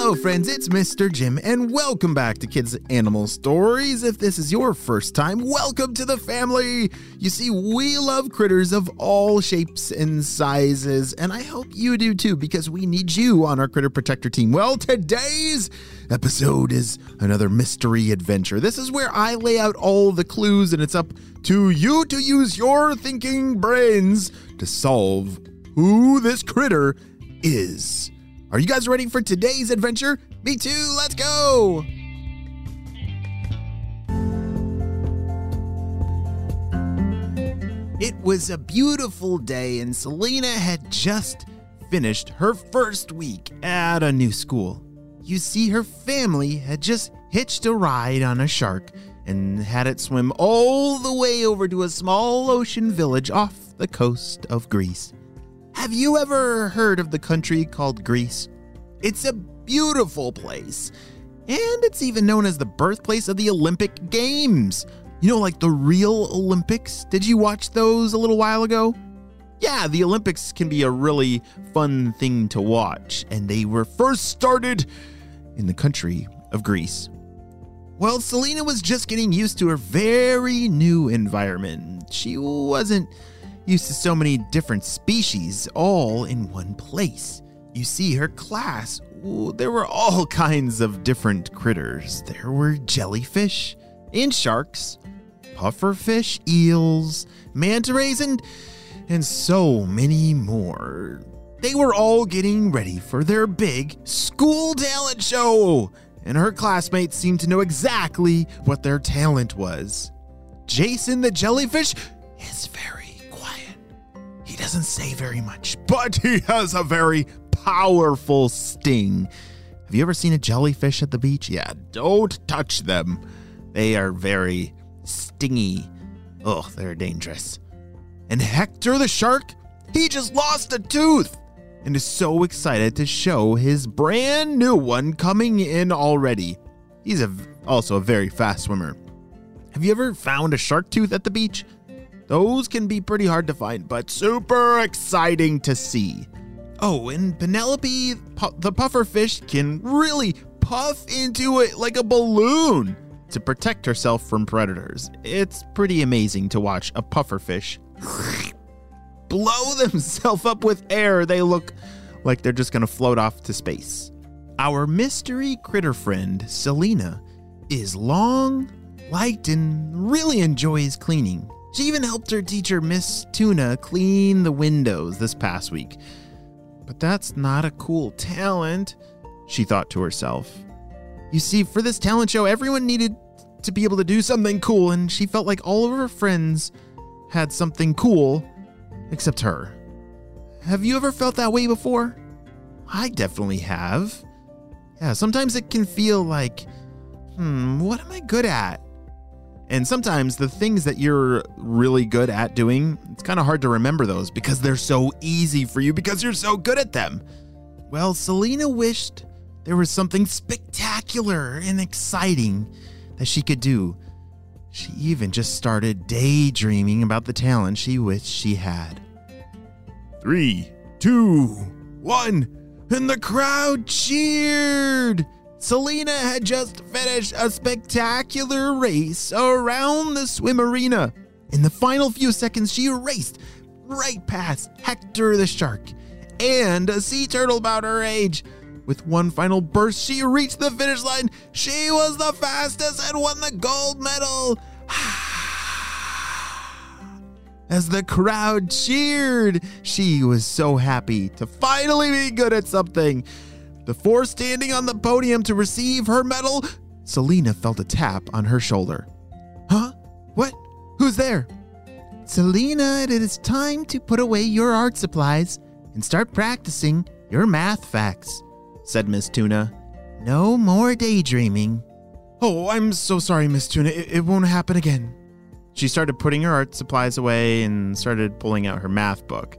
Hello, friends, it's Mr. Jim, and welcome back to Kids Animal Stories. If this is your first time, welcome to the family. You see, we love critters of all shapes and sizes, and I hope you do too, because we need you on our Critter Protector team. Well, today's episode is another mystery adventure. This is where I lay out all the clues, and it's up to you to use your thinking brains to solve who this critter is. Are you guys ready for today's adventure? Me too, let's go! It was a beautiful day, and Selena had just finished her first week at a new school. You see, her family had just hitched a ride on a shark and had it swim all the way over to a small ocean village off the coast of Greece. Have you ever heard of the country called Greece? It's a beautiful place, and it's even known as the birthplace of the Olympic Games. You know, like the real Olympics? Did you watch those a little while ago? Yeah, the Olympics can be a really fun thing to watch, and they were first started in the country of Greece. Well, Selena was just getting used to her very new environment. She wasn't used to so many different species all in one place. You see, her class, there were all kinds of different critters. There were jellyfish and sharks, pufferfish, eels, manta rays, and, and so many more. They were all getting ready for their big school talent show, and her classmates seemed to know exactly what their talent was. Jason the jellyfish is very doesn't say very much, but he has a very powerful sting. Have you ever seen a jellyfish at the beach? Yeah, don't touch them. They are very stingy. Oh, they're dangerous. And Hector the shark, he just lost a tooth and is so excited to show his brand new one coming in already. He's a, also a very fast swimmer. Have you ever found a shark tooth at the beach? Those can be pretty hard to find, but super exciting to see. Oh, and Penelope the pufferfish can really puff into it like a balloon to protect herself from predators. It's pretty amazing to watch a pufferfish blow themselves up with air. They look like they're just going to float off to space. Our mystery critter friend, Selena, is long, liked, and really enjoys cleaning. She even helped her teacher, Miss Tuna, clean the windows this past week. But that's not a cool talent, she thought to herself. You see, for this talent show, everyone needed to be able to do something cool, and she felt like all of her friends had something cool except her. Have you ever felt that way before? I definitely have. Yeah, sometimes it can feel like, hmm, what am I good at? And sometimes the things that you're really good at doing, it's kind of hard to remember those because they're so easy for you because you're so good at them. Well, Selena wished there was something spectacular and exciting that she could do. She even just started daydreaming about the talent she wished she had. Three, two, one, and the crowd cheered! Selena had just finished a spectacular race around the swim arena. In the final few seconds, she raced right past Hector the shark and a sea turtle about her age. With one final burst, she reached the finish line. She was the fastest and won the gold medal. As the crowd cheered, she was so happy to finally be good at something. Before standing on the podium to receive her medal, Selena felt a tap on her shoulder. Huh? What? Who's there? Selena, it is time to put away your art supplies. and start practicing your math facts, said Miss Tuna. No more daydreaming. Oh, I'm so sorry, Miss Tuna. It, it won't happen again. She started putting her art supplies away and started pulling out her math book.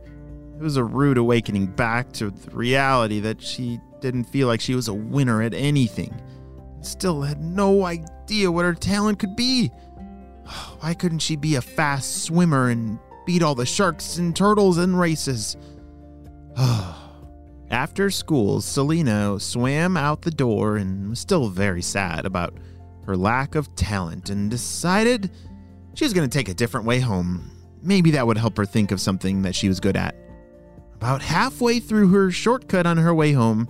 It was a rude awakening back to the reality that she didn't feel like she was a winner at anything. Still had no idea what her talent could be. Why couldn't she be a fast swimmer and beat all the sharks and turtles in races? After school, Selena swam out the door and was still very sad about her lack of talent and decided she was going to take a different way home. Maybe that would help her think of something that she was good at. About halfway through her shortcut on her way home,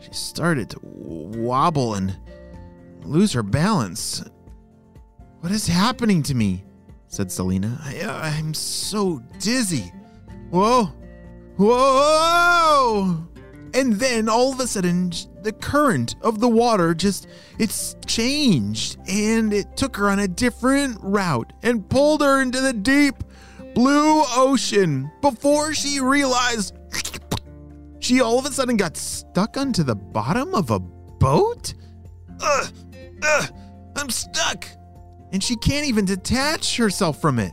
she started to wobble and lose her balance. What is happening to me? said Selena. I, uh, am so dizzy. Whoa! Whoa! And then all of a sudden, the current of the water just it's changed and it took her on a different route and pulled her into the deep blue ocean before she realized she all of a sudden got stuck onto the bottom of a boat? Ugh, ugh, I'm stuck. And she can't even detach herself from it.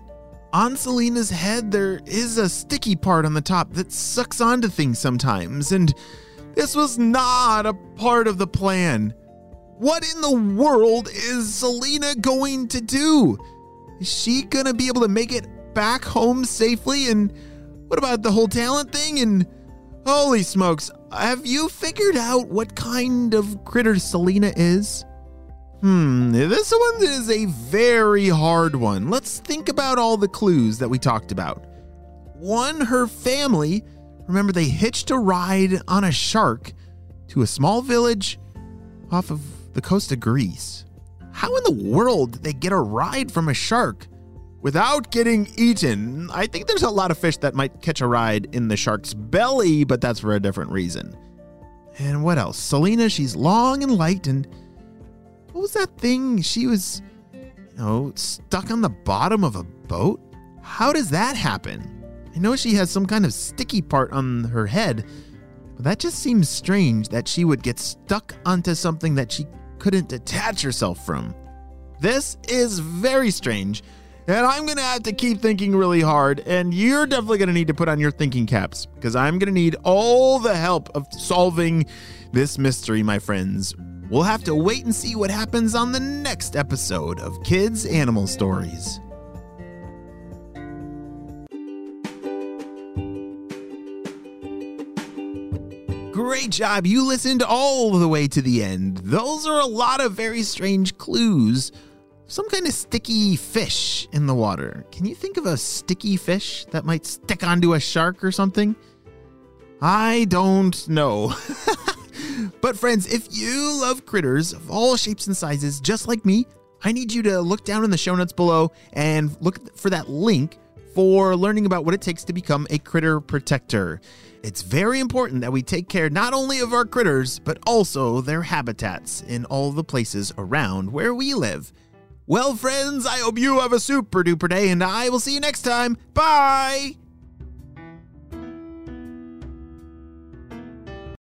On Selena's head, there is a sticky part on the top that sucks onto things sometimes, and this was not a part of the plan. What in the world is Selena going to do? Is she gonna be able to make it back home safely? And what about the whole talent thing? And holy smokes, have you figured out what kind of critter Selena is? Hmm, this one is a very hard one. Let's think about all the clues that we talked about. One, her family. Remember, they hitched a ride on a shark to a small village off of the coast of Greece. How in the world did they get a ride from a shark without getting eaten? I think there's a lot of fish that might catch a ride in the shark's belly, but that's for a different reason. And what else? Selena, she's long and light and what was that thing? She was, you know, stuck on the bottom of a boat? How does that happen? I know she has some kind of sticky part on her head, but that just seems strange that she would get stuck onto something that she couldn't detach herself from. This is very strange, and I'm gonna have to keep thinking really hard, and you're definitely gonna need to put on your thinking caps because I'm gonna need all the help of solving this mystery, my friends. We'll have to wait and see what happens on the next episode of Kids Animal Stories. Great job. You listened all the way to the end. Those are a lot of very strange clues. Some kind of sticky fish in the water. Can you think of a sticky fish that might stick onto a shark or something? I don't know. But, friends, if you love critters of all shapes and sizes, just like me, I need you to look down in the show notes below and look for that link for learning about what it takes to become a critter protector. It's very important that we take care not only of our critters, but also their habitats in all the places around where we live. Well, friends, I hope you have a super duper day, and I will see you next time. Bye!